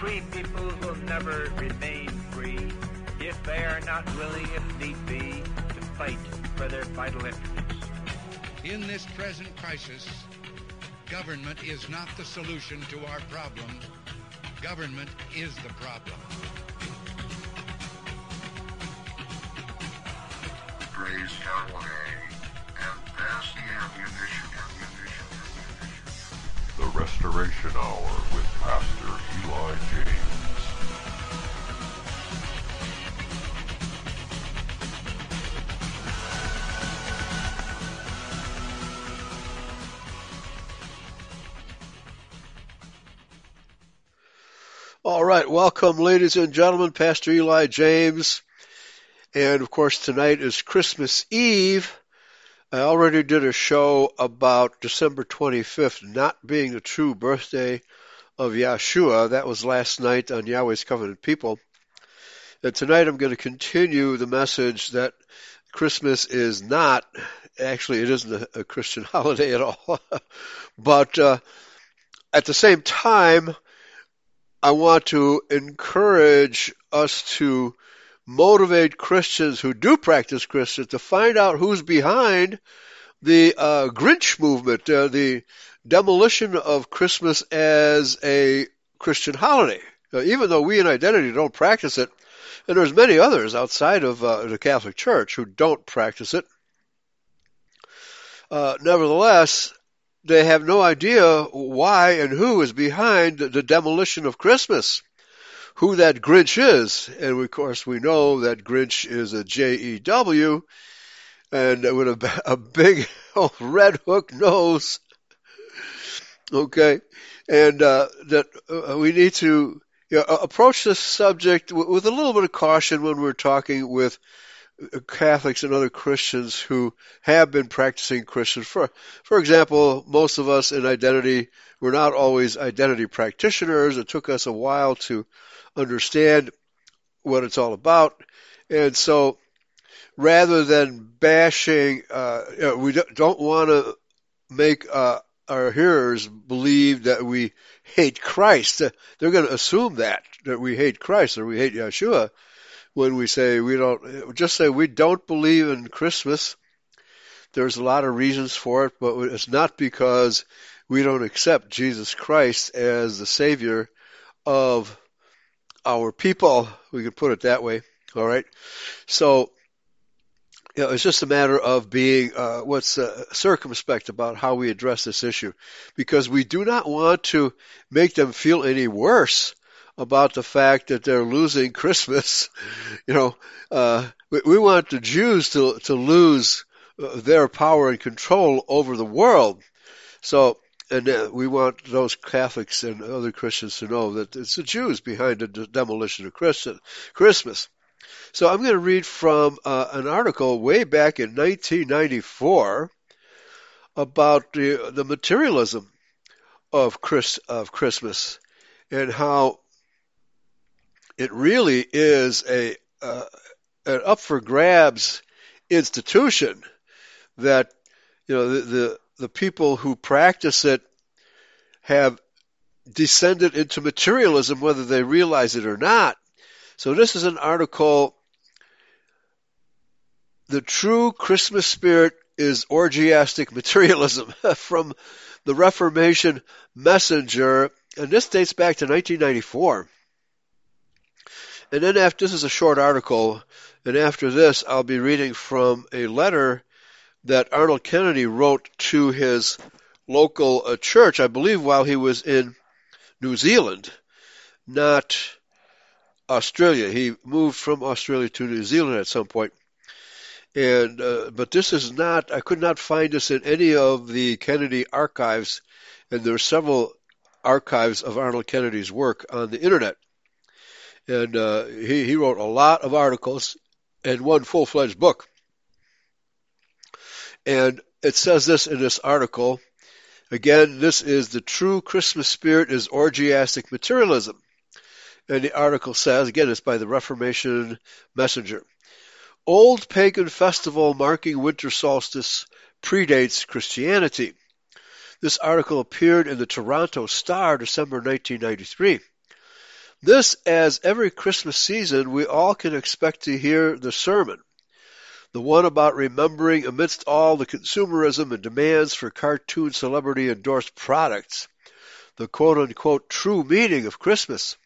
free people will never remain free if they are not willing, if need be, to fight for their vital interests. In this present crisis, government is not the solution to our problems. Government is the problem. Praise Yahweh and pass the ammunition. ammunition, ammunition. The Restoration Hour with Pastor Eli James. All right, welcome, ladies and gentlemen. Pastor Eli James. And of course, tonight is Christmas Eve. I already did a show about December 25th not being the true birthday of Yeshua. That was last night on Yahweh's Covenant People. And tonight I'm going to continue the message that Christmas is not, actually, it isn't a, a Christian holiday at all. but uh, at the same time, I want to encourage us to motivate Christians who do practice Christians to find out who's behind the uh, Grinch movement, uh, the demolition of Christmas as a Christian holiday. Uh, even though we in Identity don't practice it, and there's many others outside of uh, the Catholic Church who don't practice it. Uh, nevertheless, they have no idea why and who is behind the demolition of Christmas, who that Grinch is. And of course, we know that Grinch is a J E W and with a, a big old red hook nose. Okay. And uh, that uh, we need to you know, approach this subject with a little bit of caution when we're talking with Catholics and other Christians who have been practicing Christian. For, for example, most of us in identity, we're not always identity practitioners. It took us a while to understand what it's all about. And so rather than bashing, uh, we don't want to make uh, our hearers believe that we hate Christ. They're going to assume that, that we hate Christ or we hate Yeshua when we say we don't, just say we don't believe in Christmas. There's a lot of reasons for it, but it's not because we don't accept Jesus Christ as the Savior of our people. We can put it that way. All right. So, you know, it's just a matter of being uh, what's uh, circumspect about how we address this issue, because we do not want to make them feel any worse about the fact that they're losing Christmas. You know, uh, we, we, want the Jews to to lose uh, their power and control over the world. So, and uh, we want those Catholics and other Christians to know that it's the Jews behind the demolition of Christmas. So I'm going to read from uh, an article way back in 1994 about the, the materialism of, Chris, of Christmas and how it really is a uh, an up for grabs institution that you know the, the the people who practice it have descended into materialism whether they realize it or not. So this is an article The True Christmas Spirit is Orgiastic Materialism from the Reformation Messenger and this dates back to 1994. And then after this is a short article, and after this I'll be reading from a letter that Arnold Kennedy wrote to his local uh, church, I believe while he was in New Zealand, not Australia. He moved from Australia to New Zealand at some point. And uh, but this is not. I could not find this in any of the Kennedy archives, and there are several archives of Arnold Kennedy's work on the internet and uh, he he wrote a lot of articles and one full fledged book. And it says this in this article. Again, this is the true Christmas spirit is orgiastic materialism. And the article says, again, it's by the Reformation Messenger. Old pagan festival marking winter solstice predates Christianity. This article appeared in the Toronto Star, December 1993. This, as every Christmas season, we all can expect to hear the sermon. The one about remembering amidst all the consumerism and demands for cartoon celebrity endorsed products, the quote unquote true meaning of Christmas.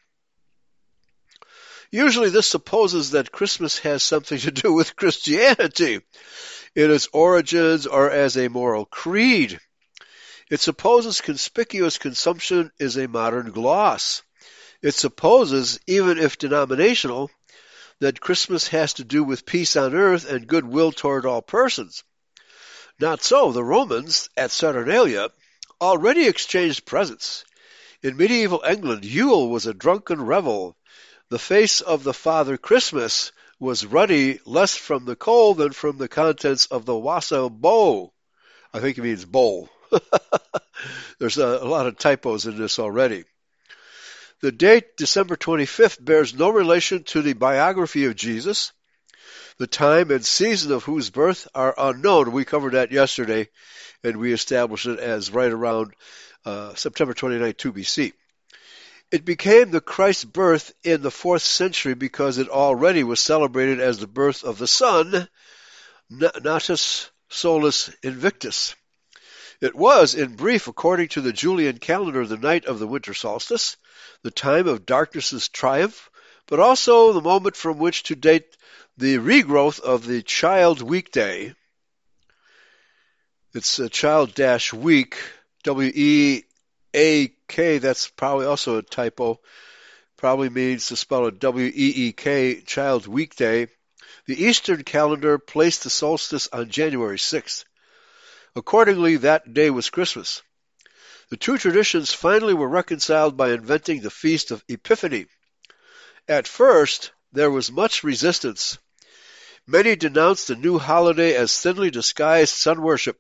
Usually this supposes that Christmas has something to do with Christianity in its origins or as a moral creed. It supposes conspicuous consumption is a modern gloss. It supposes, even if denominational, that Christmas has to do with peace on earth and goodwill toward all persons. Not so. The Romans at Saturnalia already exchanged presents. In medieval England, Yule was a drunken revel. The face of the Father Christmas was ruddy less from the cold than from the contents of the wassail bowl. I think it means bowl. There's a, a lot of typos in this already. The date, December 25th, bears no relation to the biography of Jesus. The time and season of whose birth are unknown. We covered that yesterday, and we established it as right around uh, September 29, 2 BC. It became the Christ's birth in the fourth century because it already was celebrated as the birth of the Sun, Natus Solis Invictus. It was, in brief, according to the Julian calendar, the night of the winter solstice, the time of darkness's triumph, but also the moment from which to date the regrowth of the child weekday. It's a child dash week, W E A K, that's probably also a typo. Probably means to spell it W E E K, child weekday. The Eastern calendar placed the solstice on January 6th. Accordingly, that day was Christmas. The two traditions finally were reconciled by inventing the Feast of Epiphany. At first, there was much resistance. Many denounced the new holiday as thinly disguised sun worship.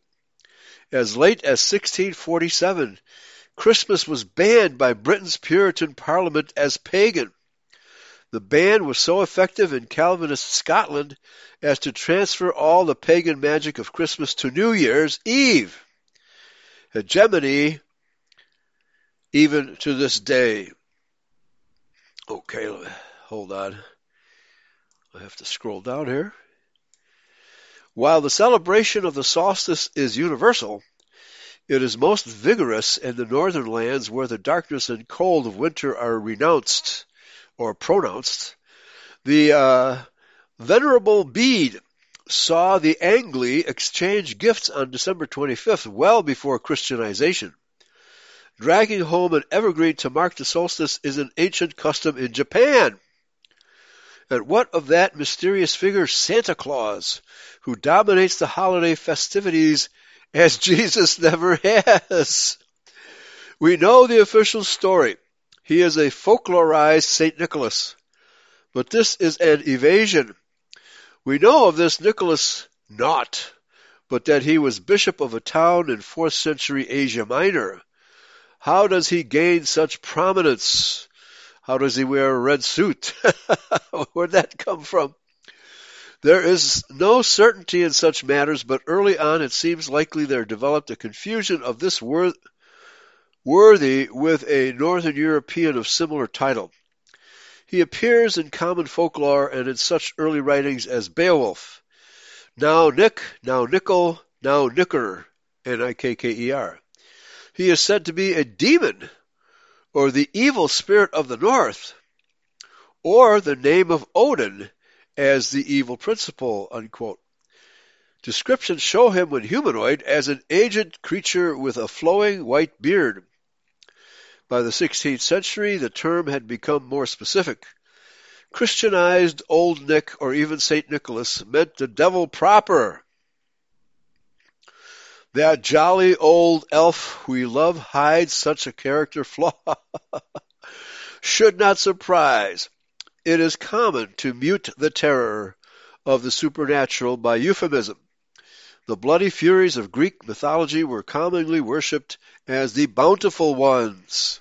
As late as 1647, Christmas was banned by Britain's Puritan Parliament as pagan. The ban was so effective in Calvinist Scotland as to transfer all the pagan magic of Christmas to New Year's Eve. Hogmanay even to this day. Okay, hold on. I have to scroll down here. While the celebration of the solstice is universal, it is most vigorous in the northern lands where the darkness and cold of winter are renounced or pronounced. The uh, Venerable Bede saw the Angli exchange gifts on December 25th, well before Christianization. Dragging home an evergreen to mark the solstice is an ancient custom in Japan. And what of that mysterious figure, Santa Claus, who dominates the holiday festivities as Jesus never has? We know the official story. He is a folklorized St. Nicholas. But this is an evasion. We know of this Nicholas not, but that he was bishop of a town in 4th century Asia Minor. How does he gain such prominence? How does he wear a red suit? Where'd that come from? There is no certainty in such matters, but early on it seems likely there developed a confusion of this worthy with a Northern European of similar title. He appears in common folklore and in such early writings as Beowulf, now Nick, now Nickel, now Nicker, N-I-K-K-E-R. He is said to be a demon, or the evil spirit of the north, or the name of Odin as the evil principle, unquote. Descriptions show him when humanoid as an aged creature with a flowing white beard. By the 16th century, the term had become more specific. Christianized Old Nick or even St. Nicholas meant the devil proper. That jolly old elf we love hides such a character flaw. Should not surprise. It is common to mute the terror of the supernatural by euphemism. The bloody furies of Greek mythology were commonly worshipped as the bountiful ones.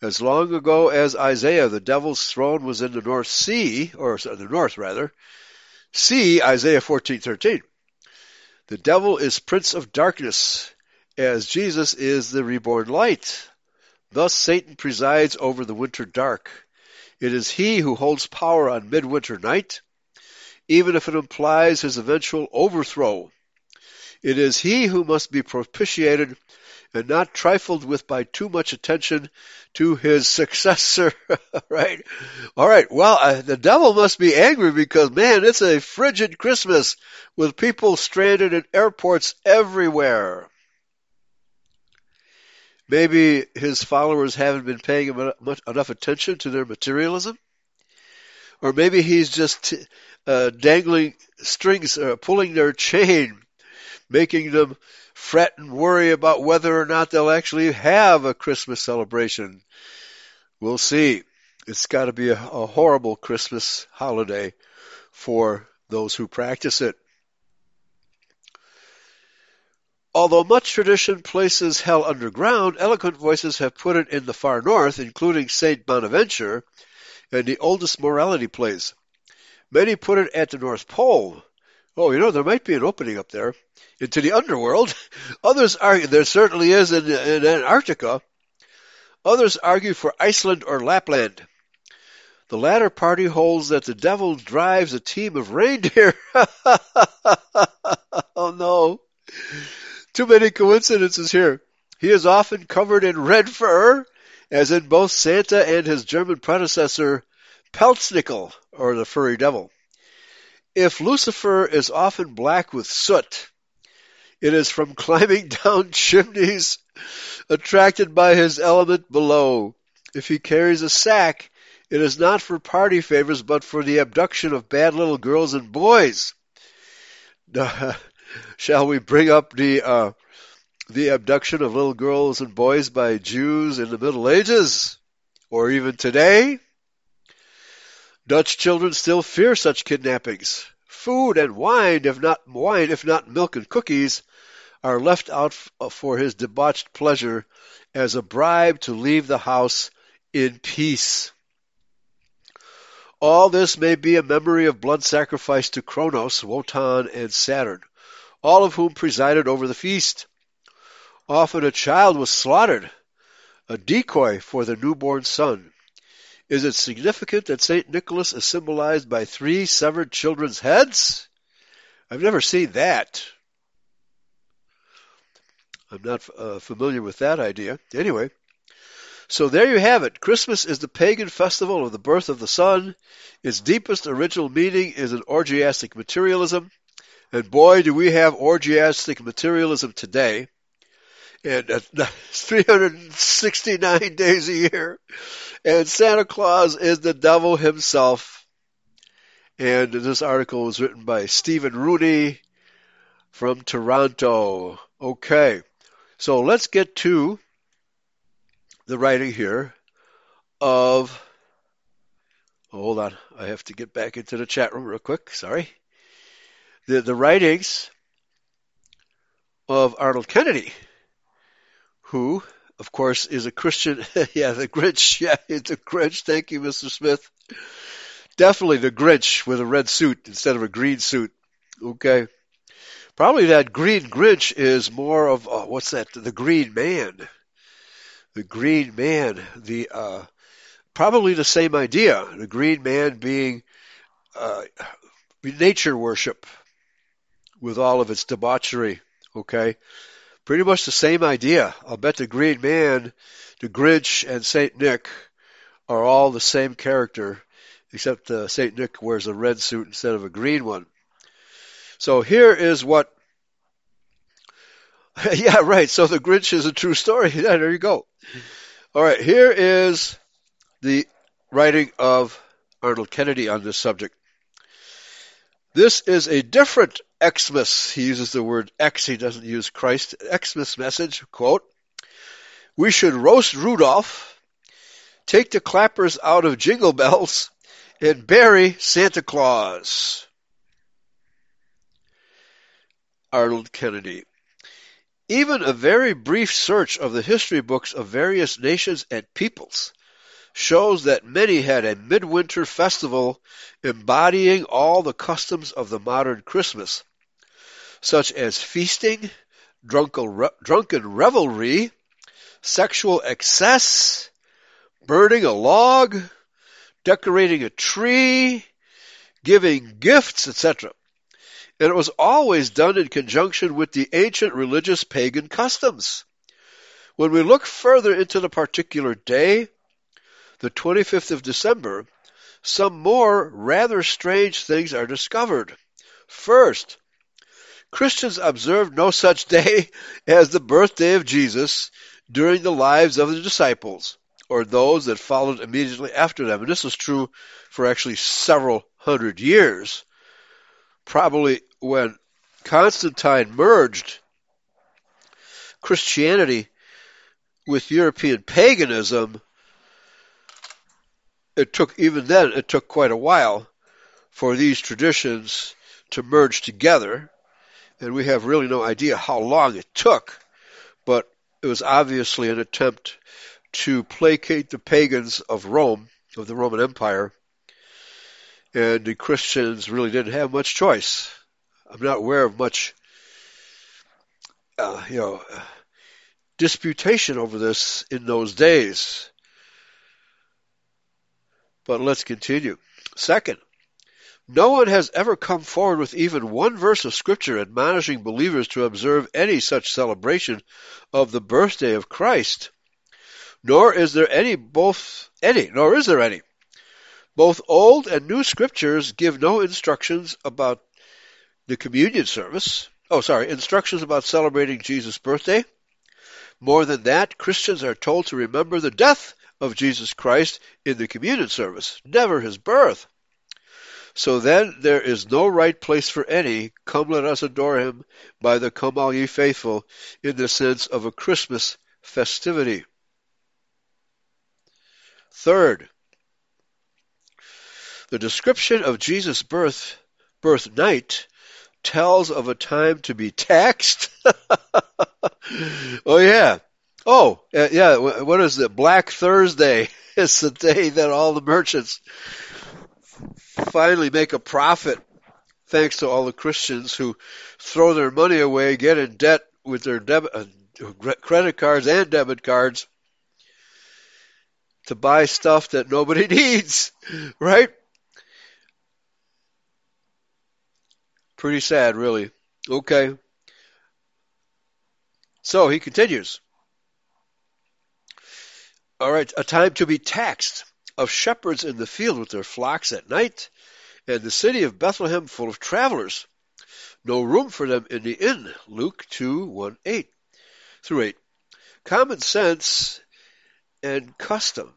As long ago as Isaiah, the devil's throne was in the North Sea, or the North rather. See Isaiah 14:13. The devil is prince of darkness, as Jesus is the reborn light. Thus Satan presides over the winter dark. It is he who holds power on midwinter night, even if it implies his eventual overthrow. It is he who must be propitiated and not trifled with by too much attention to his successor. right? All right. Well, uh, the devil must be angry because, man, it's a frigid Christmas with people stranded in airports everywhere. Maybe his followers haven't been paying enough attention to their materialism. Or maybe he's just uh, dangling strings, uh, pulling their chain, making them fret and worry about whether or not they'll actually have a Christmas celebration. We'll see. It's got to be a, a horrible Christmas holiday for those who practice it. Although much tradition places hell underground, eloquent voices have put it in the far north, including St. Bonaventure and the oldest morality plays. Many put it at the North Pole. Oh, you know, there might be an opening up there into the underworld. Others argue there certainly is in, in Antarctica. Others argue for Iceland or Lapland. The latter party holds that the devil drives a team of reindeer. oh no. Too many coincidences here. He is often covered in red fur, as in both Santa and his German predecessor, Pelznickel, or the furry devil. If Lucifer is often black with soot, it is from climbing down chimneys, attracted by his element below. If he carries a sack, it is not for party favors, but for the abduction of bad little girls and boys. Shall we bring up the uh, the abduction of little girls and boys by Jews in the Middle Ages, or even today? Dutch children still fear such kidnappings. Food and wine, if not wine, if not milk and cookies, are left out uh, for his debauched pleasure as a bribe to leave the house in peace. All this may be a memory of blood sacrifice to Kronos, Wotan, and Saturn, all of whom presided over the feast. Often a child was slaughtered, a decoy for the newborn son. Is it significant that St. Nicholas is symbolized by three severed children's heads? I've never seen that. I'm not uh, familiar with that idea. Anyway, so there you have it. Christmas is the pagan festival of the birth of the sun. Its deepest original meaning is an orgiastic materialism. And boy, do we have orgiastic materialism today. And uh, 369 days a year. And Santa Claus is the devil himself. And this article was written by Stephen Rooney from Toronto. Okay, so let's get to the writing here of. Oh, hold on, I have to get back into the chat room real quick. Sorry. The the writings of Arnold Kennedy, who of course, is a Christian. yeah, the Grinch. Yeah, it's a Grinch. Thank you, Mr. Smith. Definitely the Grinch with a red suit instead of a green suit. Okay. Probably that green Grinch is more of uh, what's that? The Green Man. The Green Man. The uh, probably the same idea. The Green Man being uh, nature worship with all of its debauchery. Okay pretty much the same idea. I'll bet the Green Man, the Grinch, and Saint Nick are all the same character, except uh, Saint Nick wears a red suit instead of a green one. So here is what. yeah, right. So the Grinch is a true story. Yeah, there you go. All right, here is the writing of Arnold Kennedy on this subject. This is a different Xmas. He uses the word X. He doesn't use Christ. Xmas message, quote, We should roast Rudolph, take the clappers out of Jingle Bells, and bury Santa Claus. Arnold Kennedy. Even a very brief search of the history books of various nations and peoples shows that many had a midwinter festival embodying all the customs of the modern Christmas, such as feasting, drunken revelry, sexual excess, burning a log, decorating a tree, giving gifts, etc. And it was always done in conjunction with the ancient religious pagan customs. When we look further into the particular day, the 25th of December, some more rather strange things are discovered. First, Christians observed no such day as the birthday of Jesus during the lives of the disciples or those that followed immediately after them. And this was true for actually several hundred years. Probably when Constantine merged Christianity with European paganism, it took, even then, it took quite a while for these traditions to merge together. And we have really no idea how long it took, but it was obviously an attempt to placate the pagans of Rome, of the Roman Empire, and the Christians really didn't have much choice. I'm not aware of much, uh, you know, disputation over this in those days. But let's continue. Second, no one has ever come forward with even one verse of scripture admonishing believers to observe any such celebration of the birthday of Christ. Nor is there any both any, nor is there any. Both old and new scriptures give no instructions about the communion service. Oh, sorry, instructions about celebrating Jesus' birthday. More than that, Christians are told to remember the death of Jesus Christ in the communion service, never his birth. So then there is no right place for any, come let us adore him by the come all ye faithful, in the sense of a Christmas festivity. Third, the description of Jesus' birth, birth night tells of a time to be taxed. oh yeah. Oh, uh, yeah, what is it? Black Thursday is the day that all the merchants finally make a profit thanks to all the Christians who throw their money away, get in debt with their debit, uh, credit cards and debit cards to buy stuff that nobody needs, right? Pretty sad, really. Okay. So he continues. All right, a time to be taxed of shepherds in the field with their flocks at night, and the city of Bethlehem full of travelers. No room for them in the inn. Luke 2 1 8 through 8. Common sense and custom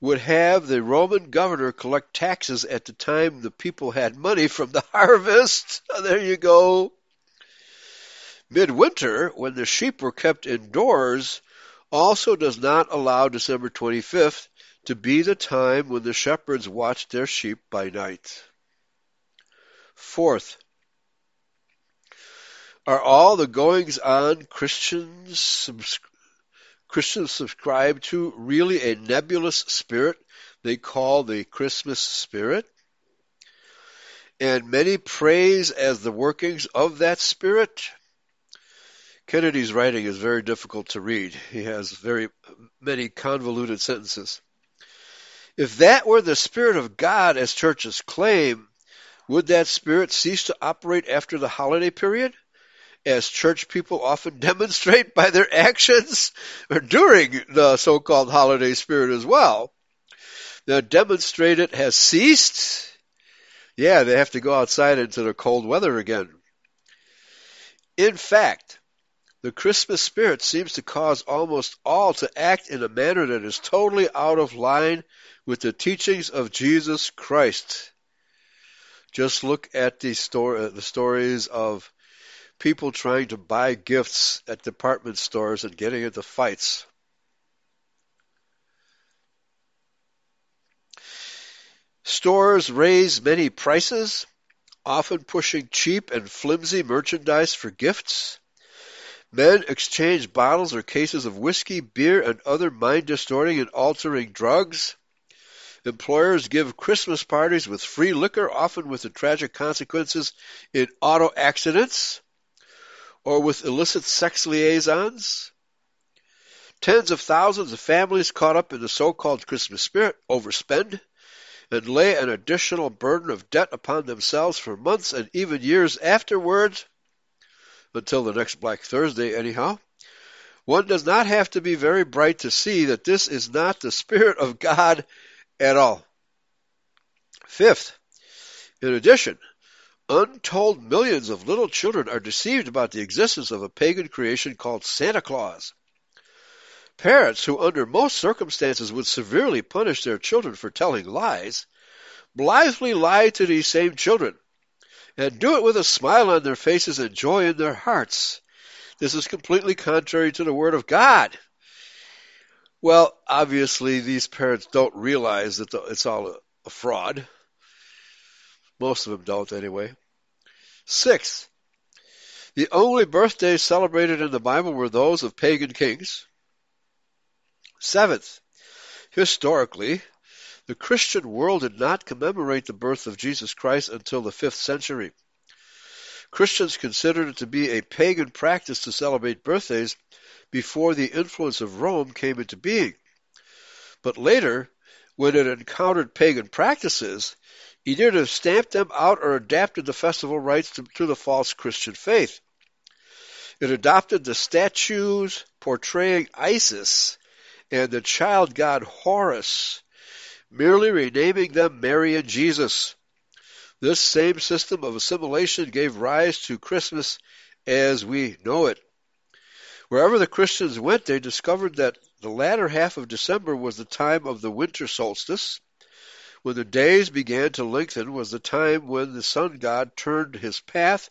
would have the Roman governor collect taxes at the time the people had money from the harvest. There you go. Midwinter, when the sheep were kept indoors, also does not allow December 25th to be the time when the shepherds watch their sheep by night. Fourth, are all the goings on Christians Christians subscribe to really a nebulous spirit they call the Christmas spirit? And many praise as the workings of that spirit? Kennedy's writing is very difficult to read. He has very many convoluted sentences. If that were the Spirit of God, as churches claim, would that Spirit cease to operate after the holiday period? As church people often demonstrate by their actions or during the so-called holiday spirit as well. Now demonstrate it has ceased. Yeah, they have to go outside into the cold weather again. In fact, the Christmas spirit seems to cause almost all to act in a manner that is totally out of line with the teachings of Jesus Christ. Just look at the, story, uh, the stories of people trying to buy gifts at department stores and getting into fights. Stores raise many prices, often pushing cheap and flimsy merchandise for gifts. Men exchange bottles or cases of whiskey, beer, and other mind-distorting and altering drugs. Employers give Christmas parties with free liquor, often with the tragic consequences in auto accidents. or with illicit sex liaisons. Tens of thousands of families caught up in the so-called Christmas spirit overspend and lay an additional burden of debt upon themselves for months and even years afterwards, until the next Black Thursday anyhow. One does not have to be very bright to see that this is not the Spirit of God at all. Fifth, in addition, untold millions of little children are deceived about the existence of a pagan creation called Santa Claus. Parents who under most circumstances would severely punish their children for telling lies, blithely lie to these same children, and do it with a smile on their faces and joy in their hearts. This is completely contrary to the Word of God. Well, obviously, these parents don't realize that it's all a fraud. Most of them don't, anyway. Sixth, the only birthdays celebrated in the Bible were those of pagan kings. Seventh, historically, the Christian world did not commemorate the birth of Jesus Christ until the 5th century. Christians considered it to be a pagan practice to celebrate birthdays before the influence of Rome came into being. But later, when it encountered pagan practices, it either stamped them out or adapted the festival rites to, to the false Christian faith. It adopted the statues portraying Isis and the child god Horus, merely renaming them Mary and Jesus. This same system of assimilation gave rise to Christmas as we know it. Wherever the Christians went, they discovered that the latter half of December was the time of the winter solstice. When the days began to lengthen was the time when the sun god turned his path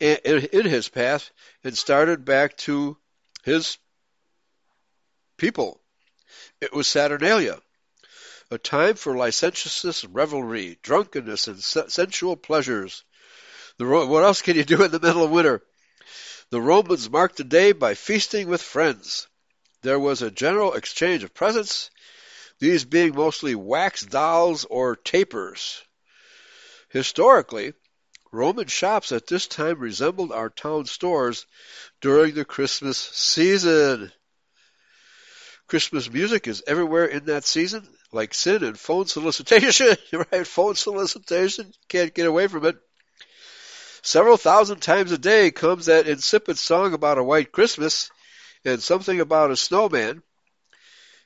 eh, in his path and started back to his people. It was Saturnalia, a time for licentiousness, revelry, drunkenness, and sensual pleasures. The, what else can you do in the middle of winter? The Romans marked the day by feasting with friends. There was a general exchange of presents, these being mostly wax dolls or tapers. Historically, Roman shops at this time resembled our town stores during the Christmas season. Christmas music is everywhere in that season, like sin and phone solicitation, right? Phone solicitation, can't get away from it. Several thousand times a day comes that insipid song about a white Christmas and something about a snowman.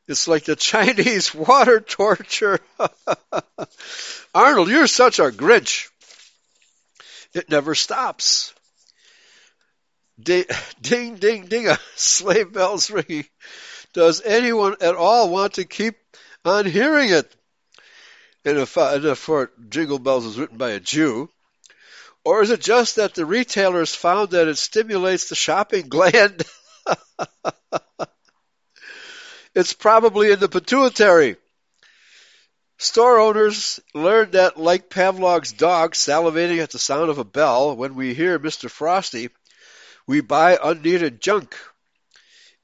It's like the Chinese water torture. Arnold, you're such a Grinch. It never stops. Ding, ding, ding, ding, sleigh bells ringing. Does anyone at all want to keep on hearing it? And if, uh, and if Jingle Bells was written by a Jew, or is it just that the retailers found that it stimulates the shopping gland? it's probably in the pituitary. Store owners learned that, like Pavlov's dog salivating at the sound of a bell, when we hear Mr. Frosty, we buy unneeded junk.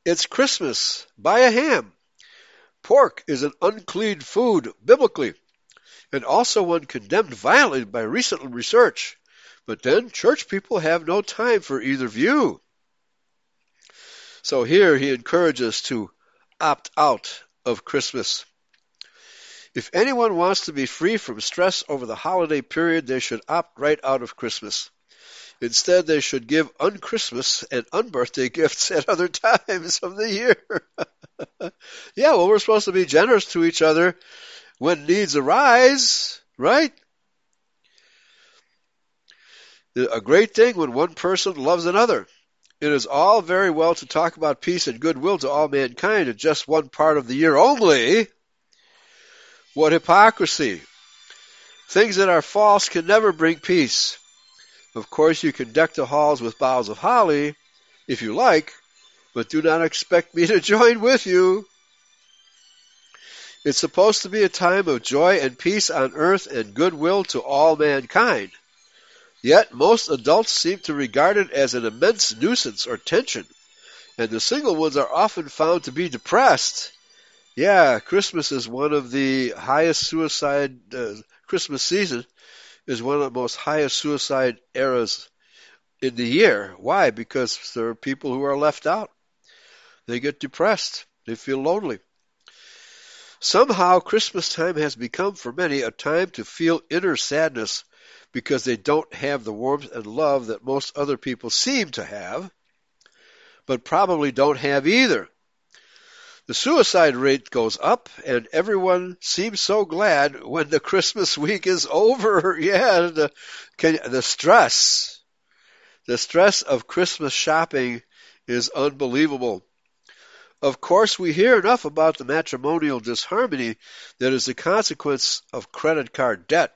It's Christmas. Buy a ham. Pork is an unclean food, biblically, and also one condemned violently by recent research. But then church people have no time for either view. So here he encourages to opt out of Christmas. If anyone wants to be free from stress over the holiday period, they should opt right out of Christmas. Instead, they should give unchristmas and unbirthday gifts at other times of the year. yeah, well, we're supposed to be generous to each other when needs arise, right? A great thing when one person loves another. It is all very well to talk about peace and goodwill to all mankind in just one part of the year only. What hypocrisy! Things that are false can never bring peace. Of course, you can deck the halls with boughs of holly, if you like, but do not expect me to join with you. It's supposed to be a time of joy and peace on earth and goodwill to all mankind. Yet most adults seem to regard it as an immense nuisance or tension, and the single ones are often found to be depressed. Yeah, Christmas is one of the highest suicide, uh, Christmas season is one of the most highest suicide eras in the year. Why? Because there are people who are left out. They get depressed. They feel lonely. Somehow, Christmas time has become for many a time to feel inner sadness because they don't have the warmth and love that most other people seem to have, but probably don't have either. The suicide rate goes up, and everyone seems so glad when the Christmas week is over. yeah, the, can, the stress, the stress of Christmas shopping is unbelievable. Of course, we hear enough about the matrimonial disharmony that is the consequence of credit card debt.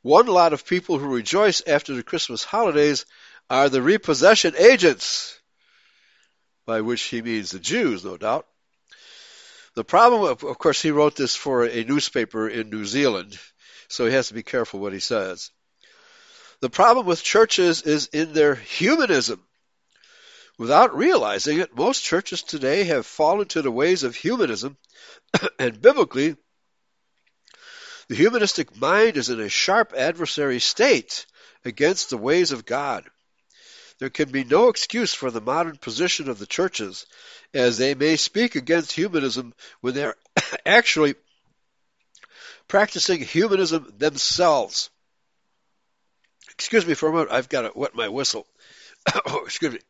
One lot of people who rejoice after the Christmas holidays are the repossession agents, by which he means the Jews, no doubt. The problem, of, course, he wrote this for a newspaper in New Zealand, so he has to be careful what he says. The problem with churches is in their humanism. Without realizing it, most churches today have fallen to the ways of humanism, and biblically, the humanistic mind is in a sharp adversary state against the ways of God. There can be no excuse for the modern position of the churches, as they may speak against humanism when they're actually practicing humanism themselves. Excuse me for a moment, I've got to wet my whistle. oh, excuse me.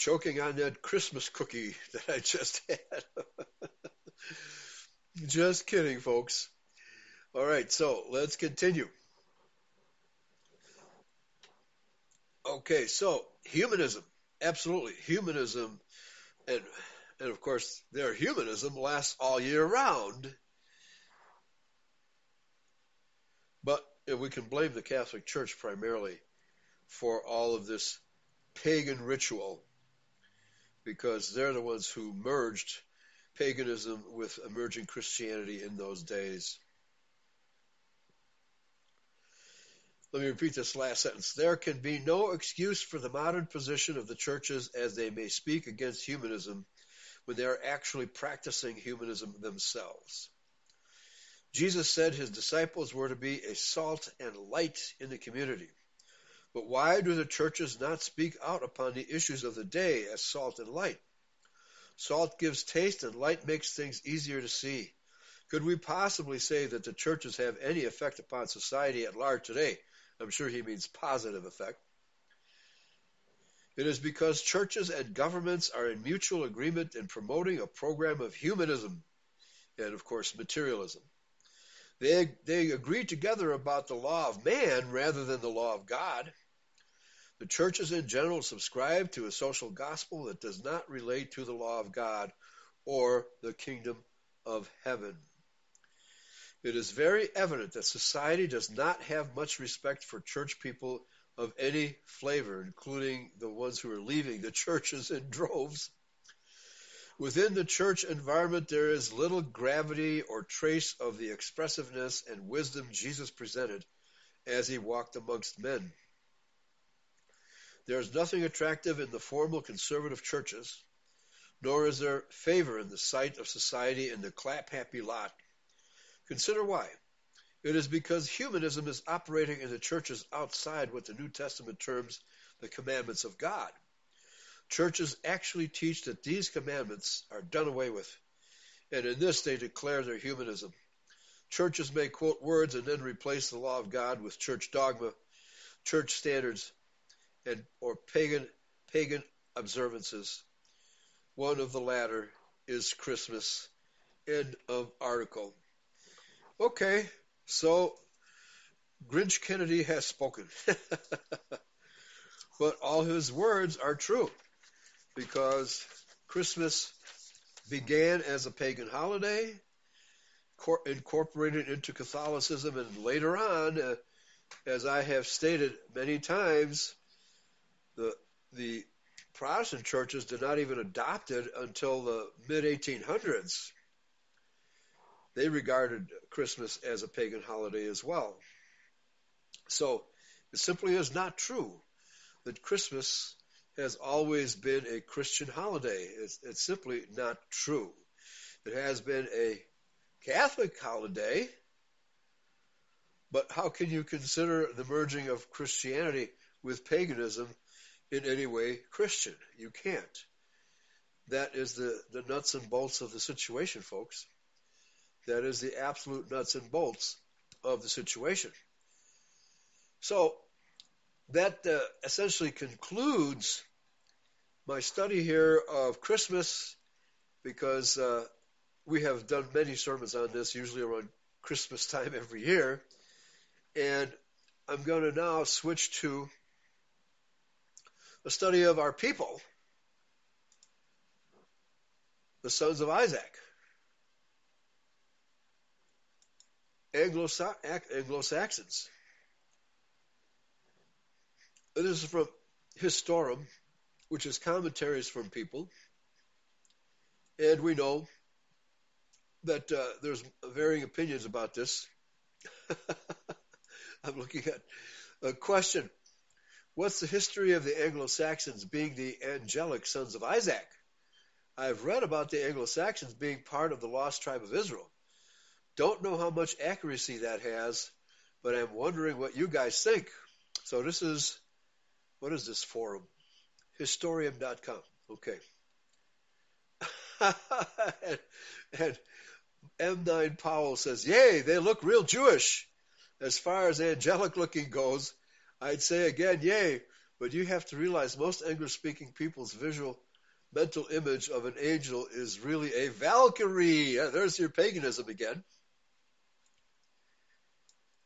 Choking on that Christmas cookie that I just had. just kidding, folks. All right, so let's continue. Okay, so humanism, absolutely humanism, and and of course their humanism lasts all year round. But we can blame the Catholic Church primarily for all of this pagan ritual because they're the ones who merged paganism with emerging Christianity in those days. Let me repeat this last sentence. There can be no excuse for the modern position of the churches as they may speak against humanism when they are actually practicing humanism themselves. Jesus said his disciples were to be a salt and light in the community. But why do the churches not speak out upon the issues of the day as salt and light? Salt gives taste and light makes things easier to see. Could we possibly say that the churches have any effect upon society at large today? I'm sure he means positive effect. It is because churches and governments are in mutual agreement in promoting a program of humanism and, of course, materialism. They, they agree together about the law of man rather than the law of God. The churches in general subscribe to a social gospel that does not relate to the law of God or the kingdom of heaven. It is very evident that society does not have much respect for church people of any flavor, including the ones who are leaving the churches in droves. Within the church environment, there is little gravity or trace of the expressiveness and wisdom Jesus presented as he walked amongst men. There is nothing attractive in the formal conservative churches, nor is there favor in the sight of society in the clap happy lot. Consider why. It is because humanism is operating in the churches outside what the New Testament terms the commandments of God. Churches actually teach that these commandments are done away with, and in this they declare their humanism. Churches may quote words and then replace the law of God with church dogma, church standards, and or pagan pagan observances. One of the latter is Christmas. End of article. Okay, so Grinch Kennedy has spoken. but all his words are true because Christmas began as a pagan holiday, incorporated into Catholicism, and later on, uh, as I have stated many times, the the Protestant churches did not even adopt it until the mid 1800s. They regarded Christmas as a pagan holiday as well. So it simply is not true that Christmas has always been a Christian holiday. It's, it's simply not true. It has been a Catholic holiday, but how can you consider the merging of Christianity with paganism in any way Christian? You can't. That is the, the nuts and bolts of the situation, folks. That is the absolute nuts and bolts of the situation. So that uh, essentially concludes my study here of Christmas because uh, we have done many sermons on this, usually around Christmas time every year. And I'm going to now switch to a study of our people, the sons of Isaac. Anglo-Saxons. This is from Historum, which is commentaries from people. And we know that uh, there's varying opinions about this. I'm looking at a question. What's the history of the Anglo-Saxons being the angelic sons of Isaac? I've read about the Anglo-Saxons being part of the lost tribe of Israel. Don't know how much accuracy that has, but I'm wondering what you guys think. So this is, what is this forum? Historium.com. Okay. and, and M9 Powell says, Yay, they look real Jewish. As far as angelic looking goes, I'd say again, yay, but you have to realize most English speaking people's visual mental image of an angel is really a Valkyrie. There's your paganism again.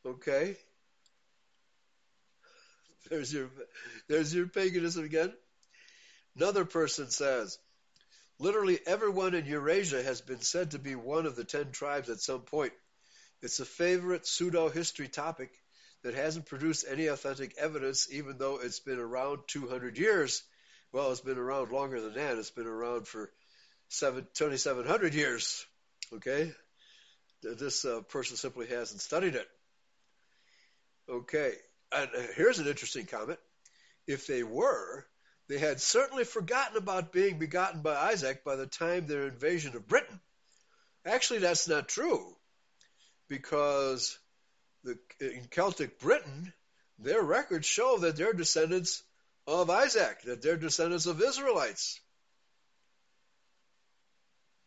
Okay. There's your there's your paganism again. Another person says, literally everyone in Eurasia has been said to be one of the ten tribes at some point. It's a favorite pseudo history topic that hasn't produced any authentic evidence, even though it's been around 200 years. Well, it's been around longer than that. It's been around for 2,700 years. Okay? This uh, person simply hasn't studied it. Okay, and uh, here's an interesting comment. If they were, they had certainly forgotten about being begotten by Isaac by the time their invasion of Britain. Actually, that's not true, because the, in Celtic Britain, their records show that they're descendants of Isaac, that they're descendants of Israelites.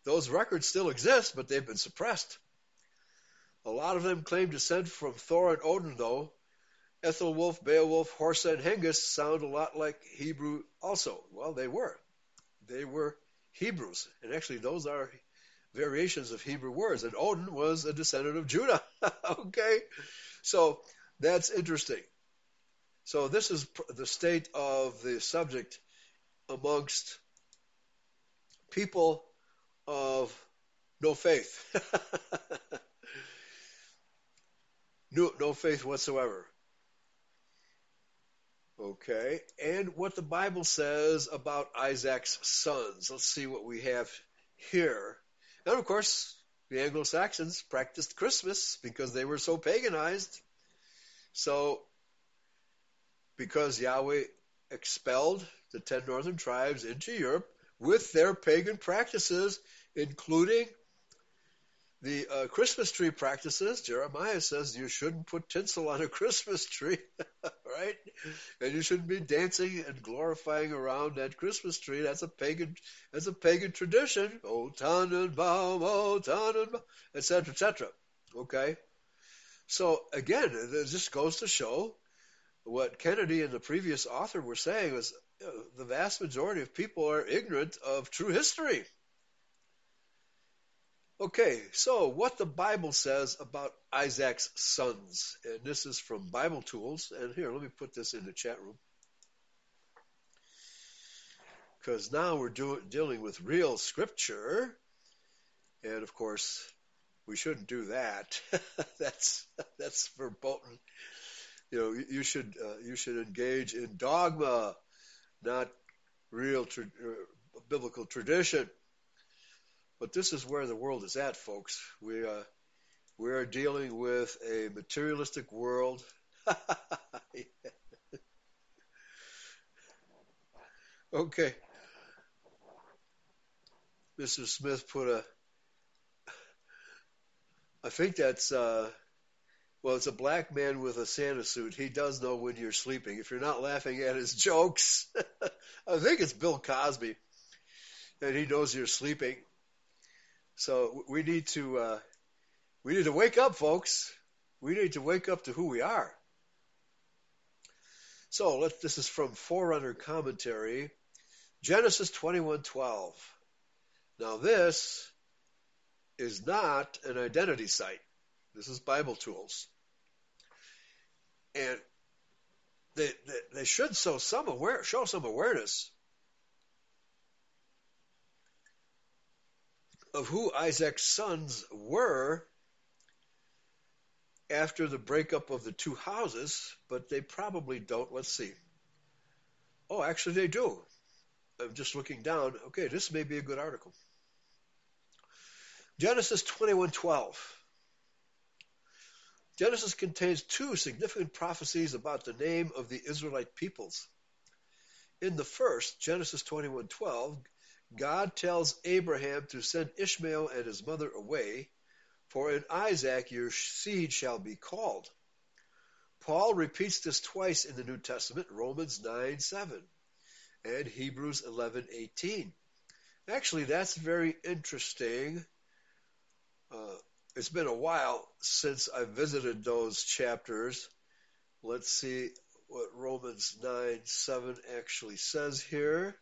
Those records still exist, but they've been suppressed. A lot of them claim descent from Thor and Odin, though. Ethelwulf, Beowulf, Horsa, and Hengist sound a lot like Hebrew also. Well, they were. They were Hebrews. And actually, those are variations of Hebrew words. And Odin was a descendant of Judah. okay? So that's interesting. So this is the state of the subject amongst people of no faith. no, no faith whatsoever. Okay, and what the Bible says about Isaac's sons. Let's see what we have here. And of course, the Anglo Saxons practiced Christmas because they were so paganized. So, because Yahweh expelled the ten northern tribes into Europe with their pagan practices, including the uh, Christmas tree practices, Jeremiah says you shouldn't put tinsel on a Christmas tree, right? And you shouldn't be dancing and glorifying around that Christmas tree. That's a pagan, that's a pagan tradition. O Tannenbaum, O Tannenbaum, etc., etc. Okay, so again, this goes to show what Kennedy and the previous author were saying was know, the vast majority of people are ignorant of true history. Okay, so what the Bible says about Isaac's sons, and this is from Bible Tools. And here, let me put this in the chat room. Because now we're do- dealing with real scripture, and of course, we shouldn't do that. that's that's verboten. You know, you should uh, you should engage in dogma, not real tra- uh, biblical tradition. But this is where the world is at, folks. We uh, we are dealing with a materialistic world. okay. Mr. Smith put a. I think that's uh, well, it's a black man with a Santa suit. He does know when you're sleeping. If you're not laughing at his jokes, I think it's Bill Cosby, and he knows you're sleeping. So we need to uh, we need to wake up, folks. We need to wake up to who we are. So let this is from Forerunner Commentary, Genesis 21:12. Now this is not an identity site. This is Bible tools. And they, they, they should show some aware show some awareness of who Isaac's sons were after the breakup of the two houses, but they probably don't. Let's see. Oh, actually, they do. I'm just looking down. Okay, this may be a good article. Genesis 21:12. Genesis contains two significant prophecies about the name of the Israelite peoples. In the first, Genesis 21:12, God tells Abraham to send Ishmael and his mother away, for in Isaac your seed shall be called. Paul repeats this twice in the New Testament, Romans 9:7 and Hebrews 11:18. Actually, that's very interesting. Uh, it's been a while since I visited those chapters. Let's see what Romans 9 7 actually says here.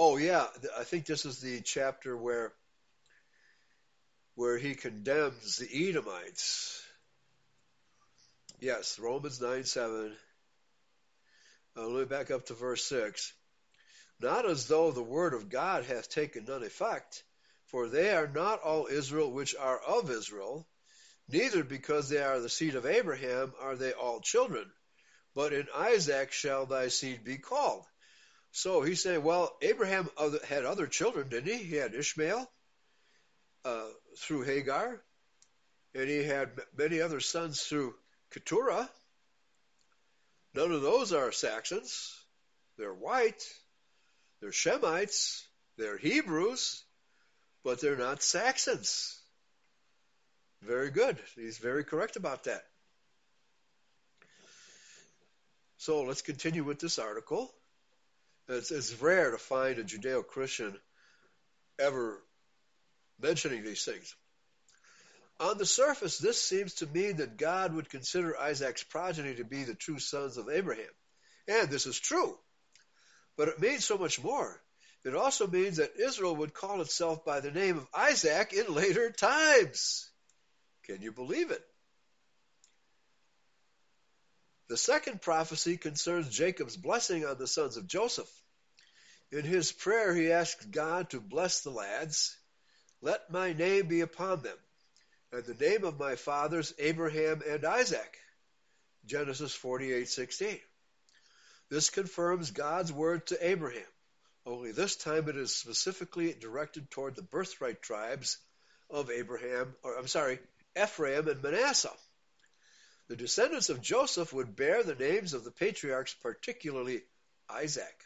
Oh yeah, I think this is the chapter where where he condemns the Edomites. Yes, Romans 9 7. Uh, let me back up to verse 6. Not as though the word of God hath taken none effect, for they are not all Israel which are of Israel, neither because they are the seed of Abraham are they all children, but in Isaac shall thy seed be called. So he said, well, Abraham had other children, didn't he? He had Ishmael uh, through Hagar, and he had many other sons through Keturah. None of those are Saxons. They're white. They're Shemites. They're Hebrews but they're not Saxons. Very good. He's very correct about that. So let's continue with this article. It's, it's rare to find a Judeo Christian ever mentioning these things. On the surface, this seems to mean that God would consider Isaac's progeny to be the true sons of Abraham. And this is true. But it means so much more. It also means that Israel would call itself by the name of Isaac in later times. Can you believe it? The second prophecy concerns Jacob's blessing on the sons of Joseph. In his prayer, he asks God to bless the lads. Let my name be upon them, and the name of my fathers Abraham and Isaac. Genesis 48:16. This confirms God's word to Abraham only this time it is specifically directed toward the birthright tribes of Abraham, or I'm sorry, Ephraim and Manasseh. The descendants of Joseph would bear the names of the patriarchs, particularly Isaac.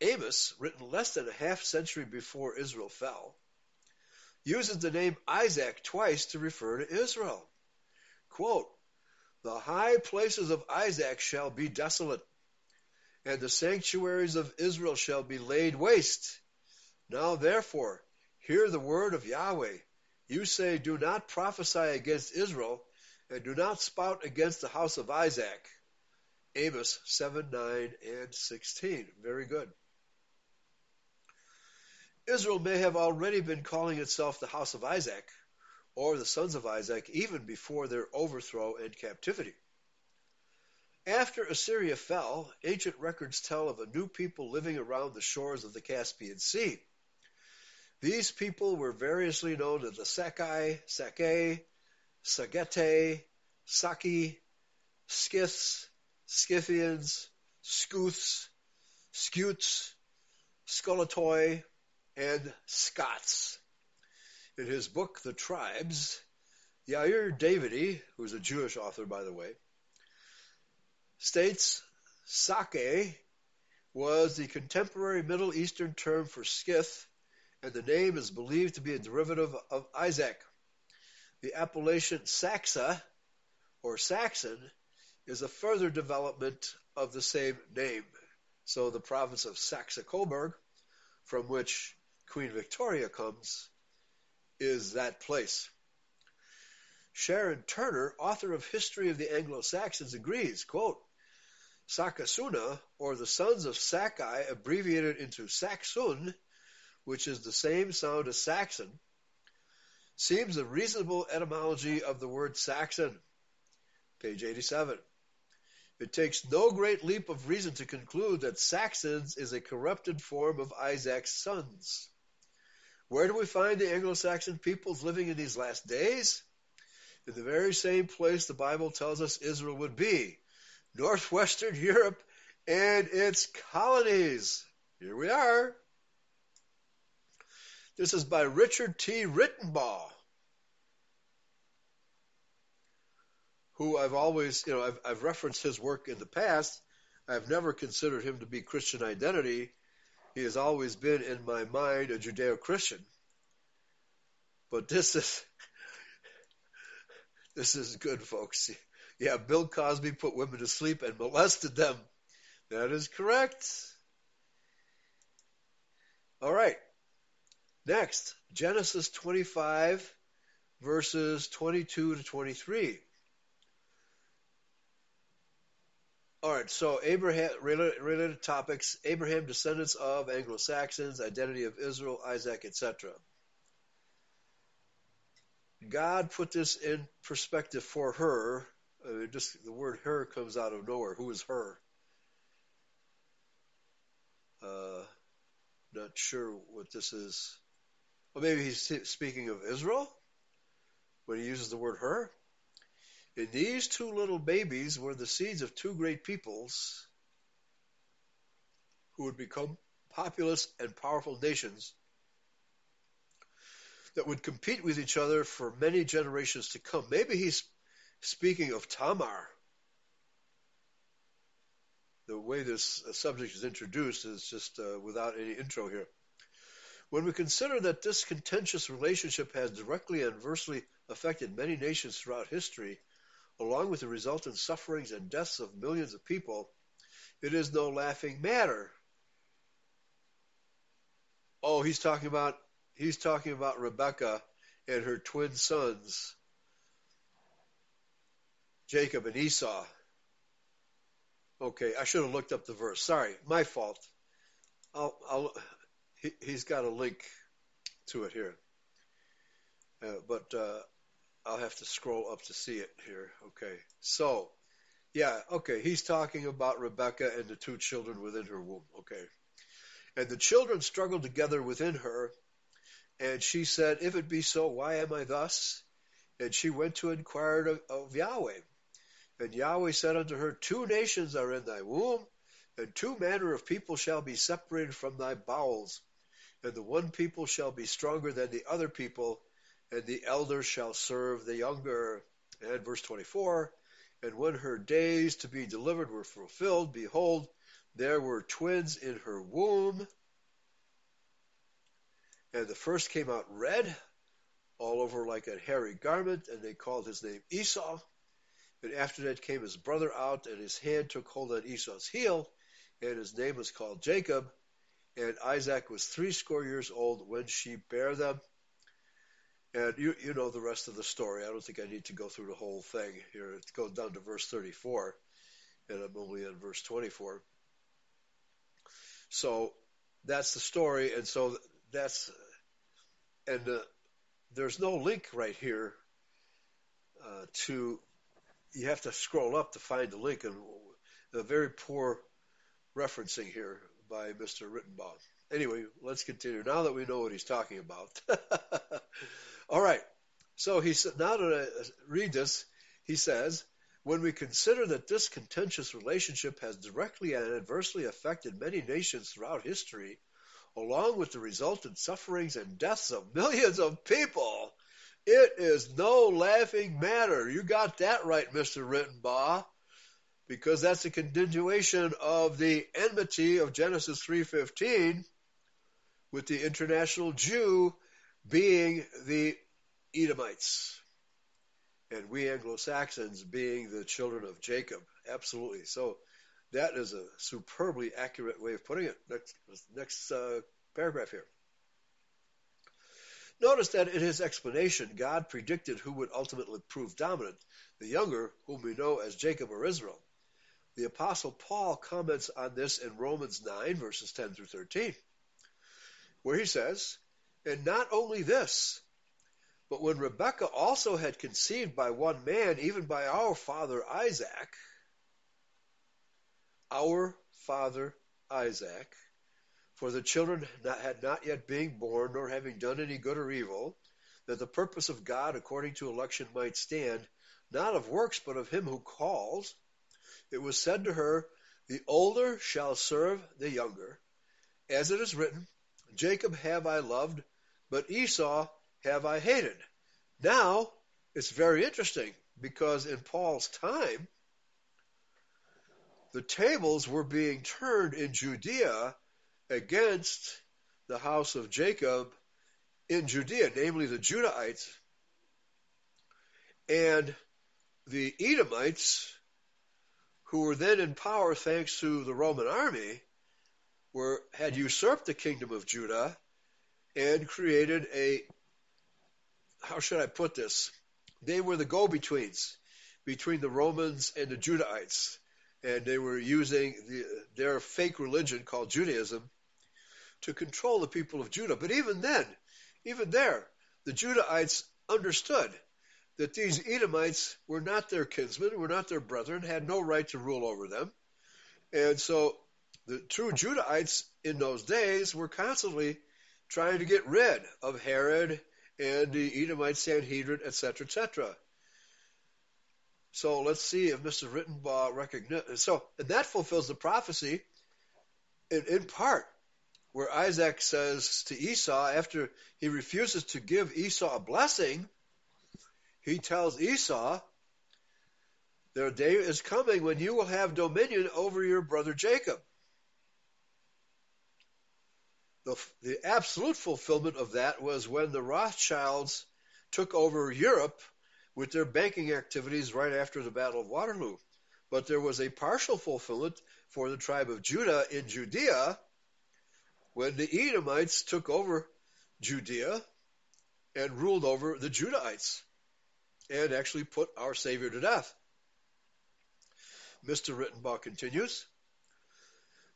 Amos, written less than a half century before Israel fell, uses the name Isaac twice to refer to Israel. Quote, the high places of Isaac shall be desolate, and the sanctuaries of Israel shall be laid waste. Now therefore, hear the word of Yahweh. You say, Do not prophesy against Israel, and do not spout against the house of Isaac. Amos 7, 9, and 16. Very good. Israel may have already been calling itself the house of Isaac, or the sons of Isaac, even before their overthrow and captivity. After Assyria fell, ancient records tell of a new people living around the shores of the Caspian Sea. These people were variously known as the Sakai, Sake, Sagete, Saki, Scyths, Scythians, Scuths, Scutes, Scolatoi, and Scots. In his book, The Tribes, Yair Davidi, who's a Jewish author, by the way, states Sake was the contemporary Middle Eastern term for Scyth, and the name is believed to be a derivative of Isaac. The appellation Saxa, or Saxon, is a further development of the same name. So the province of Saxe-Coburg, from which Queen Victoria comes, is that place. Sharon Turner, author of History of the Anglo-Saxons, agrees, quote, Sakasuna, or the sons of Sakai, abbreviated into Saksun, which is the same sound as Saxon, seems a reasonable etymology of the word Saxon. Page 87. It takes no great leap of reason to conclude that Saxons is a corrupted form of Isaac's sons. Where do we find the Anglo-Saxon peoples living in these last days? In the very same place the Bible tells us Israel would be, northwestern Europe and its colonies. Here we are. This is by Richard T. Ritenbaugh, who I've always, you know, I've, I've referenced his work in the past. I've never considered him to be Christian identity. He has always been in my mind a Judeo-Christian. But this is, this is good, folks. Yeah, Bill Cosby put women to sleep and molested them. That is correct. All right. Next, Genesis 25, verses 22 to 23. All right, so Abraham related topics: Abraham, descendants of Anglo-Saxons, identity of Israel, Isaac, etc. God put this in perspective for her. I mean, just the word "her" comes out of nowhere. Who is her? Uh, not sure what this is. Well, maybe he's speaking of Israel when he uses the word "her." In these two little babies were the seeds of two great peoples who would become populous and powerful nations that would compete with each other for many generations to come. Maybe he's speaking of Tamar. The way this subject is introduced is just uh, without any intro here. When we consider that this contentious relationship has directly and adversely affected many nations throughout history, along with the resultant sufferings and deaths of millions of people, it is no laughing matter. Oh, he's talking about he's talking about Rebecca and her twin sons, Jacob and Esau. Okay, I should have looked up the verse. Sorry, my fault. I'll, I'll, he, has got a link to it here. Uh, but uh, I'll have to scroll up to see it here. Okay. So, yeah, okay. He's talking about Rebecca and the two children within her womb. Okay. And the children struggled together within her. And she said, If it be so, why am I thus? And she went to inquire of, of Yahweh. And Yahweh said unto her, Two nations are in thy womb, and two manner of people shall be separated from thy bowels. And the one people shall be stronger than the other people, and the elder shall serve the younger. And verse 24, and when her days to be delivered were fulfilled, behold, there were twins in her womb. And the first came out red, all over like a hairy garment, and they called his name Esau. And after that came his brother out, and his hand took hold on Esau's heel, and his name was called Jacob. And Isaac was threescore years old when she bare them. And you, you know the rest of the story. I don't think I need to go through the whole thing here. It goes down to verse 34, and I'm only in verse 24. So that's the story, and so that's, and uh, there's no link right here uh, to, you have to scroll up to find the link, and a very poor referencing here by Mr. Ritenbaugh. Anyway, let's continue. Now that we know what he's talking about. All right. So he said, now that I uh, read this, he says, when we consider that this contentious relationship has directly and adversely affected many nations throughout history, along with the resultant sufferings and deaths of millions of people. It is no laughing matter. You got that right, Mr. Ritenbaugh, because that's a continuation of the enmity of Genesis 3:15 with the international Jew being the Edomites and we Anglo-Saxons being the children of Jacob. Absolutely. So that is a superbly accurate way of putting it. Next, next uh, paragraph here. Notice that in his explanation, God predicted who would ultimately prove dominant, the younger, whom we know as Jacob or Israel. The Apostle Paul comments on this in Romans 9, verses 10 through 13, where he says, And not only this, but when Rebekah also had conceived by one man, even by our father Isaac, our father Isaac, for the children had not yet been born, nor having done any good or evil, that the purpose of God according to election might stand, not of works, but of him who calls, it was said to her, The older shall serve the younger. As it is written, Jacob have I loved, but Esau have I hated. Now, it's very interesting because in Paul's time, the tables were being turned in Judea against the house of Jacob in Judea, namely the Judahites. And the Edomites, who were then in power thanks to the Roman army, were had usurped the kingdom of Judah and created a how should I put this? They were the go-betweens between the Romans and the Judahites, and they were using the, their fake religion called Judaism to control the people of Judah. But even then, even there, the Judahites understood that these Edomites were not their kinsmen, were not their brethren, had no right to rule over them. And so the true Judahites in those days were constantly trying to get rid of Herod and the Edomite Sanhedrin, etc., etc. So let's see if Mr. Ritenbaugh recognizes. So, and that fulfills the prophecy in, in part, where Isaac says to Esau, after he refuses to give Esau a blessing, he tells Esau, Their day is coming when you will have dominion over your brother Jacob the, the absolute fulfillment of that was when the Rothschilds took over Europe with their banking activities right after the Battle of Waterloo. But there was a partial fulfillment for the tribe of Judah in Judea when the Edomites took over Judea and ruled over the Judahites and actually put our Savior to death. Mr. Ritenbaugh continues.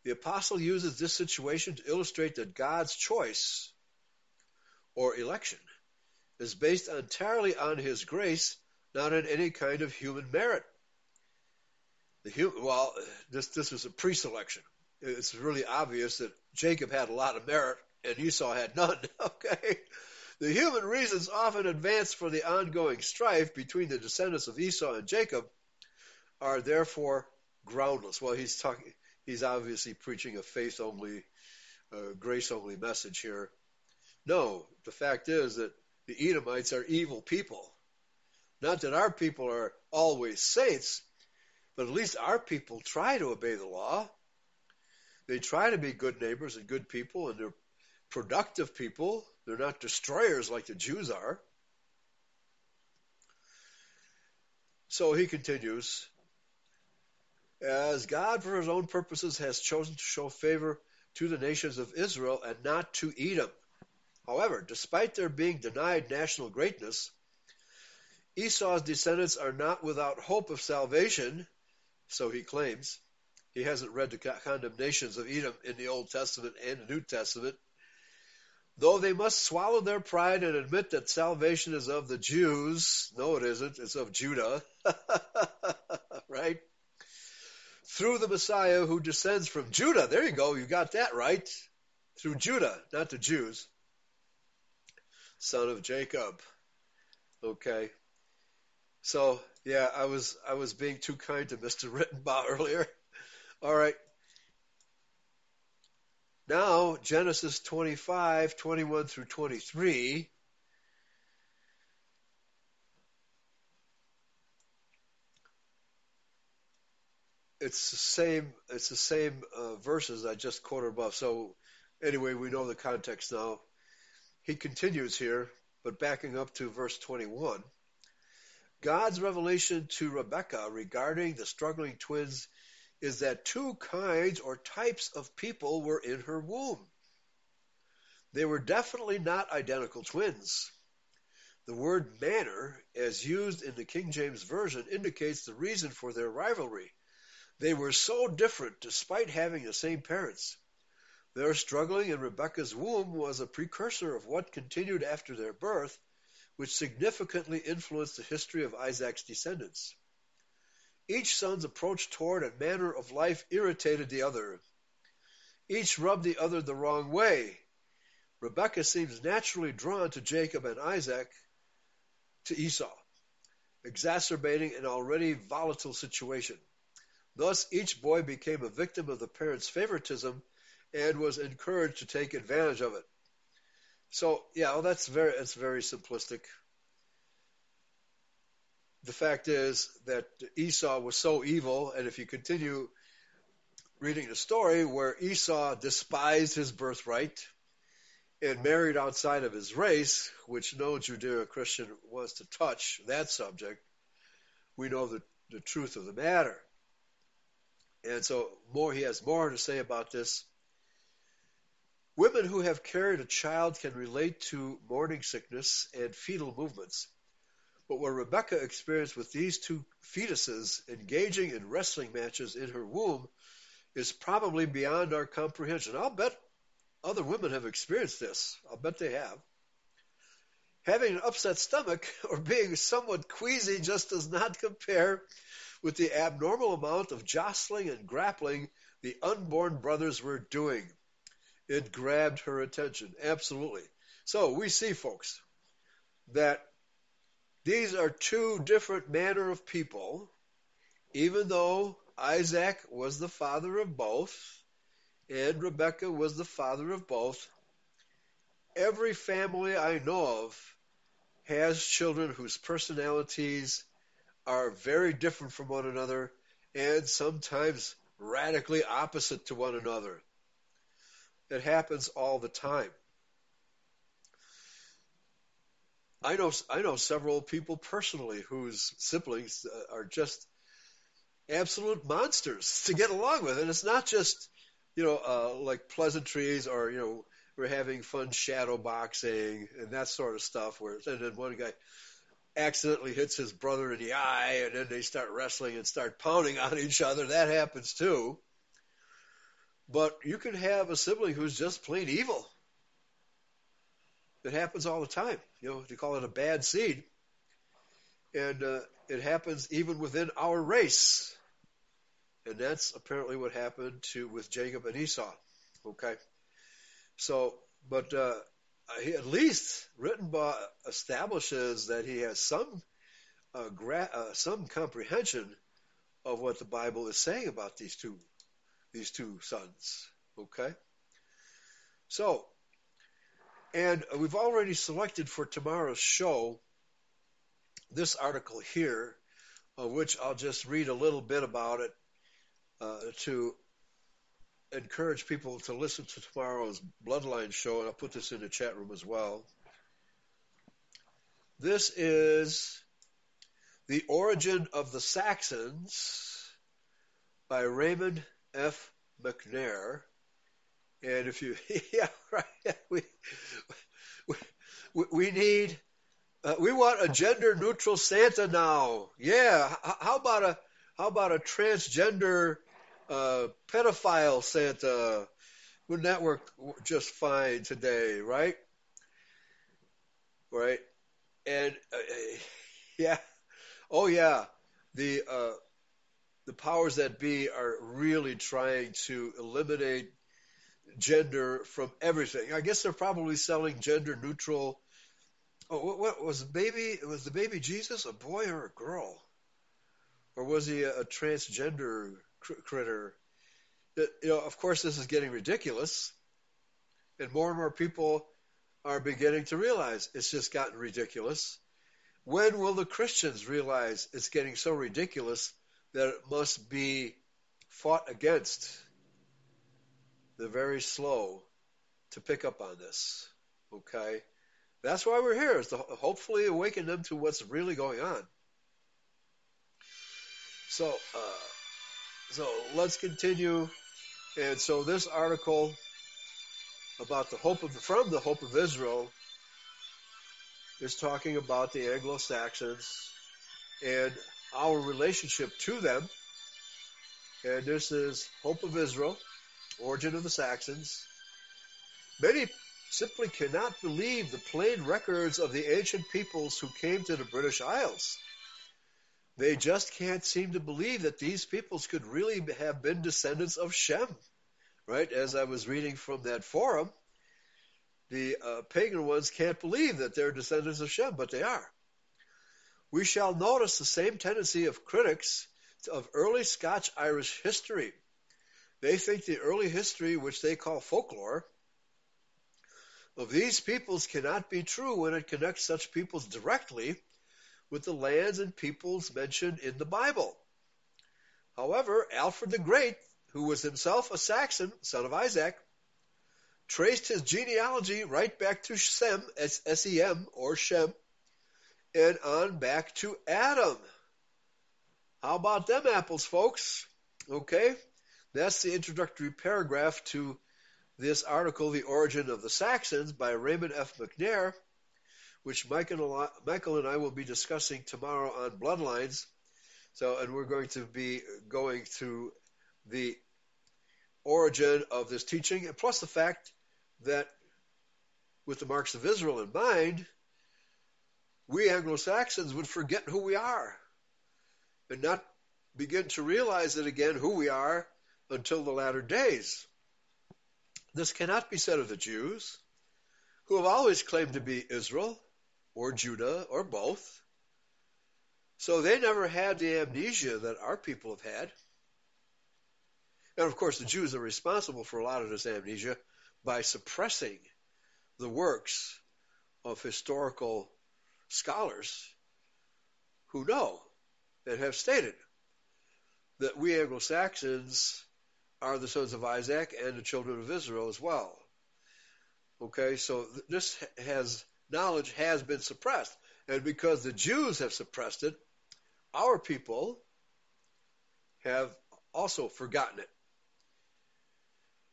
The apostle uses this situation to illustrate that God's choice or election is based entirely on his grace, not on any kind of human merit. The well, this this was a pre-selection. It's really obvious that Jacob had a lot of merit and Esau had none. Okay, the human reasons often advanced for the ongoing strife between the descendants of Esau and Jacob are therefore groundless. Well, he's talking he's obviously preaching a faith only, uh, grace only message here. No, the fact is that the Edomites are evil people. Not that our people are always saints, but at least our people try to obey the law. They try to be good neighbors and good people, and they're productive people. They're not destroyers like the Jews are. So he continues as God, for his own purposes, has chosen to show favor to the nations of Israel and not to Edom. However, despite their being denied national greatness, Esau's descendants are not without hope of salvation, so he claims. He hasn't read the condemnations of Edom in the Old Testament and the New Testament. Though they must swallow their pride and admit that salvation is of the Jews, no, it isn't, it's of Judah. right? through the Messiah who descends from Judah. There you go, you got that right. Through Judah, not the Jews. Son of Jacob. Okay. So yeah, I was I was being too kind to Mr. Ritenbaugh earlier. All right. Now, Genesis 25, 21 through 23. It's the same. It's the same uh, verses I just quoted above. So, anyway, we know the context now. He continues here, but backing up to verse 21. God's revelation to Rebekah regarding the struggling twins is that two kinds or types of people were in her womb. They were definitely not identical twins. The word manner, as used in the King James Version, indicates the reason for their rivalry. They were so different despite having the same parents. Their struggling in Rebekah's womb was a precursor of what continued after their birth, which significantly influenced the history of Isaac's descendants. Each son's approach toward and manner of life irritated the other. Each rubbed the other the wrong way. Rebekah seems naturally drawn to Jacob and Isaac to Esau, exacerbating an already volatile situation. Thus, each boy became a victim of the parents' favoritism and was encouraged to take advantage of it. So, yeah, well, that's very that's very simplistic. The fact is that Esau was so evil, and if you continue reading the story where Esau despised his birthright and married outside of his race, which no Judeo-Christian wants to touch that subject, we know the, the truth of the matter. And so more he has more to say about this. Women who have carried a child can relate to morning sickness and fetal movements. But what Rebecca experienced with these two fetuses engaging in wrestling matches in her womb is probably beyond our comprehension. I'll bet other women have experienced this. I'll bet they have. Having an upset stomach or being somewhat queasy just does not compare with the abnormal amount of jostling and grappling the unborn brothers were doing. It grabbed her attention. Absolutely. So we see, folks, that these are two different manner of people, even though Isaac was the father of both and Rebecca was the father of both. Every family I know of has children whose personalities are very different from one another and sometimes radically opposite to one another. It happens all the time. I know I know several people personally whose siblings uh, are just absolute monsters to get along with, and it's not just you know uh, like pleasantries or you know we're having fun shadow boxing and that sort of stuff. Where and then one guy accidentally hits his brother in the eye, and then they start wrestling and start pounding on each other. That happens too. But you can have a sibling who's just plain evil. It happens all the time. You know, they call it a bad seed. And uh, it happens even within our race. And that's apparently what happened to with Jacob and Esau. Okay. So, but uh, he at least Ritenbaugh establishes that he has some uh, gra- uh, some comprehension of what the Bible is saying about these two these two sons. Okay. So, and we've already selected for tomorrow's show this article here, of which I'll just read a little bit about it uh, to encourage people to listen to tomorrow's Bloodline show, and I'll put this in the chat room as well. This is The Origin of the Saxons by Raymond F. McNair. And if you, yeah, right, we, we, we need, uh, we want a gender neutral Santa now. Yeah, how about a, how about a transgender uh, pedophile Santa? Wouldn't that work just fine today, right? Right, and uh, yeah, oh yeah, the uh, the powers that be are really trying to eliminate gender from everything. I guess they're probably selling gender neutral. Oh, what, what was the baby? Was the baby Jesus a boy or a girl, or was he a, a transgender cr- critter? That, you know, of course, this is getting ridiculous. And more and more people are beginning to realize it's just gotten ridiculous. When will the Christians realize it's getting so ridiculous that it must be fought against? They're very slow to pick up on this. Okay? That's why we're here, is to hopefully awaken them to what's really going on. So, uh, so let's continue. And so this article about the hope of from the hope of Israel is talking about the Anglo-Saxons and our relationship to them. And this is Hope of Israel, Origin of the Saxons. Many simply cannot believe the plain records of the ancient peoples who came to the British Isles. They just can't seem to believe that these peoples could really have been descendants of Shem. Right? As I was reading from that forum, the uh, pagan ones can't believe that they're descendants of Shem, but they are. We shall notice the same tendency of critics of early Scotch Irish history. They think the early history, which they call folklore, of these peoples cannot be true when it connects such peoples directly with the lands and peoples mentioned in the Bible. However, Alfred the Great, who was himself a Saxon, son of Isaac, traced his genealogy right back to Sem, S-E-M, or Shem, and on back to Adam. How about them apples, folks? Okay, that's the introductory paragraph to this article, The Origin of the Saxons, by Raymond F. McNair, which Michael and I will be discussing tomorrow on Bloodlines. So, and we're going to be going through the origin of this teaching, and plus the fact that with the marks of Israel in mind, we Anglo Saxons would forget who we are and not begin to realize it again who we are until the latter days. This cannot be said of the Jews, who have always claimed to be Israel or Judah or both. So they never had the amnesia that our people have had. And of course, the Jews are responsible for a lot of this amnesia by suppressing the works of historical scholars who know and have stated that we Anglo Saxons are the sons of Isaac and the children of Israel as well. Okay, so this has knowledge has been suppressed, and because the Jews have suppressed it, our people have also forgotten it.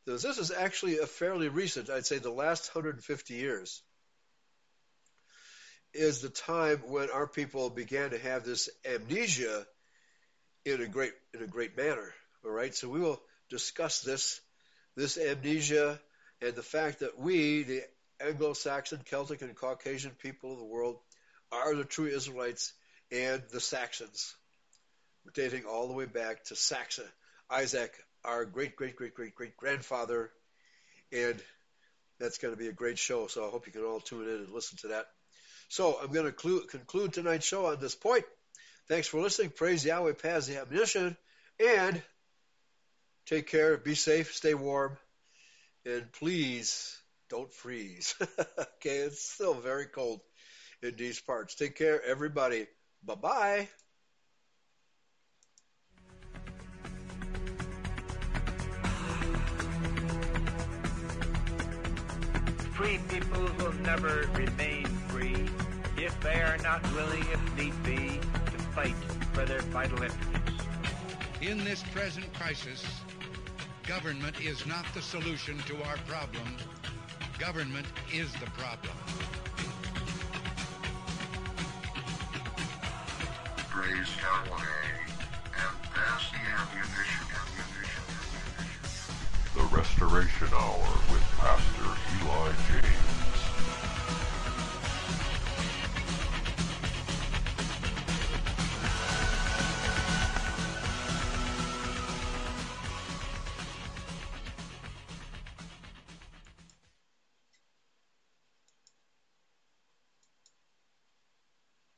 So this is actually a fairly recent, I'd say the last 150 years, is the time when our people began to have this amnesia in a great in a great manner. All right, so we will discuss this this amnesia and the fact that we, the Anglo-Saxon, Celtic, and Caucasian people of the world, are the true Israelites and the Saxons, dating all the way back to Saxa, Isaac, our great great great great great grandfather, and that's going to be a great show. So I hope you can all tune in and listen to that. So I'm going to conclude tonight's show on this point. Thanks for listening. Praise Yahweh, pass the ammunition, and Take care, be safe, stay warm, and please don't freeze. okay, it's still very cold in these parts. Take care, everybody. Bye bye. Free people will never remain free if they are not willing, if need be, to fight for their vital interests. In this present crisis, Government is not the solution to our problems. Government is the problem. Praise Yahweh and pass the ammunition, ammunition, ammunition. The Restoration Hour with Pastor Eli James.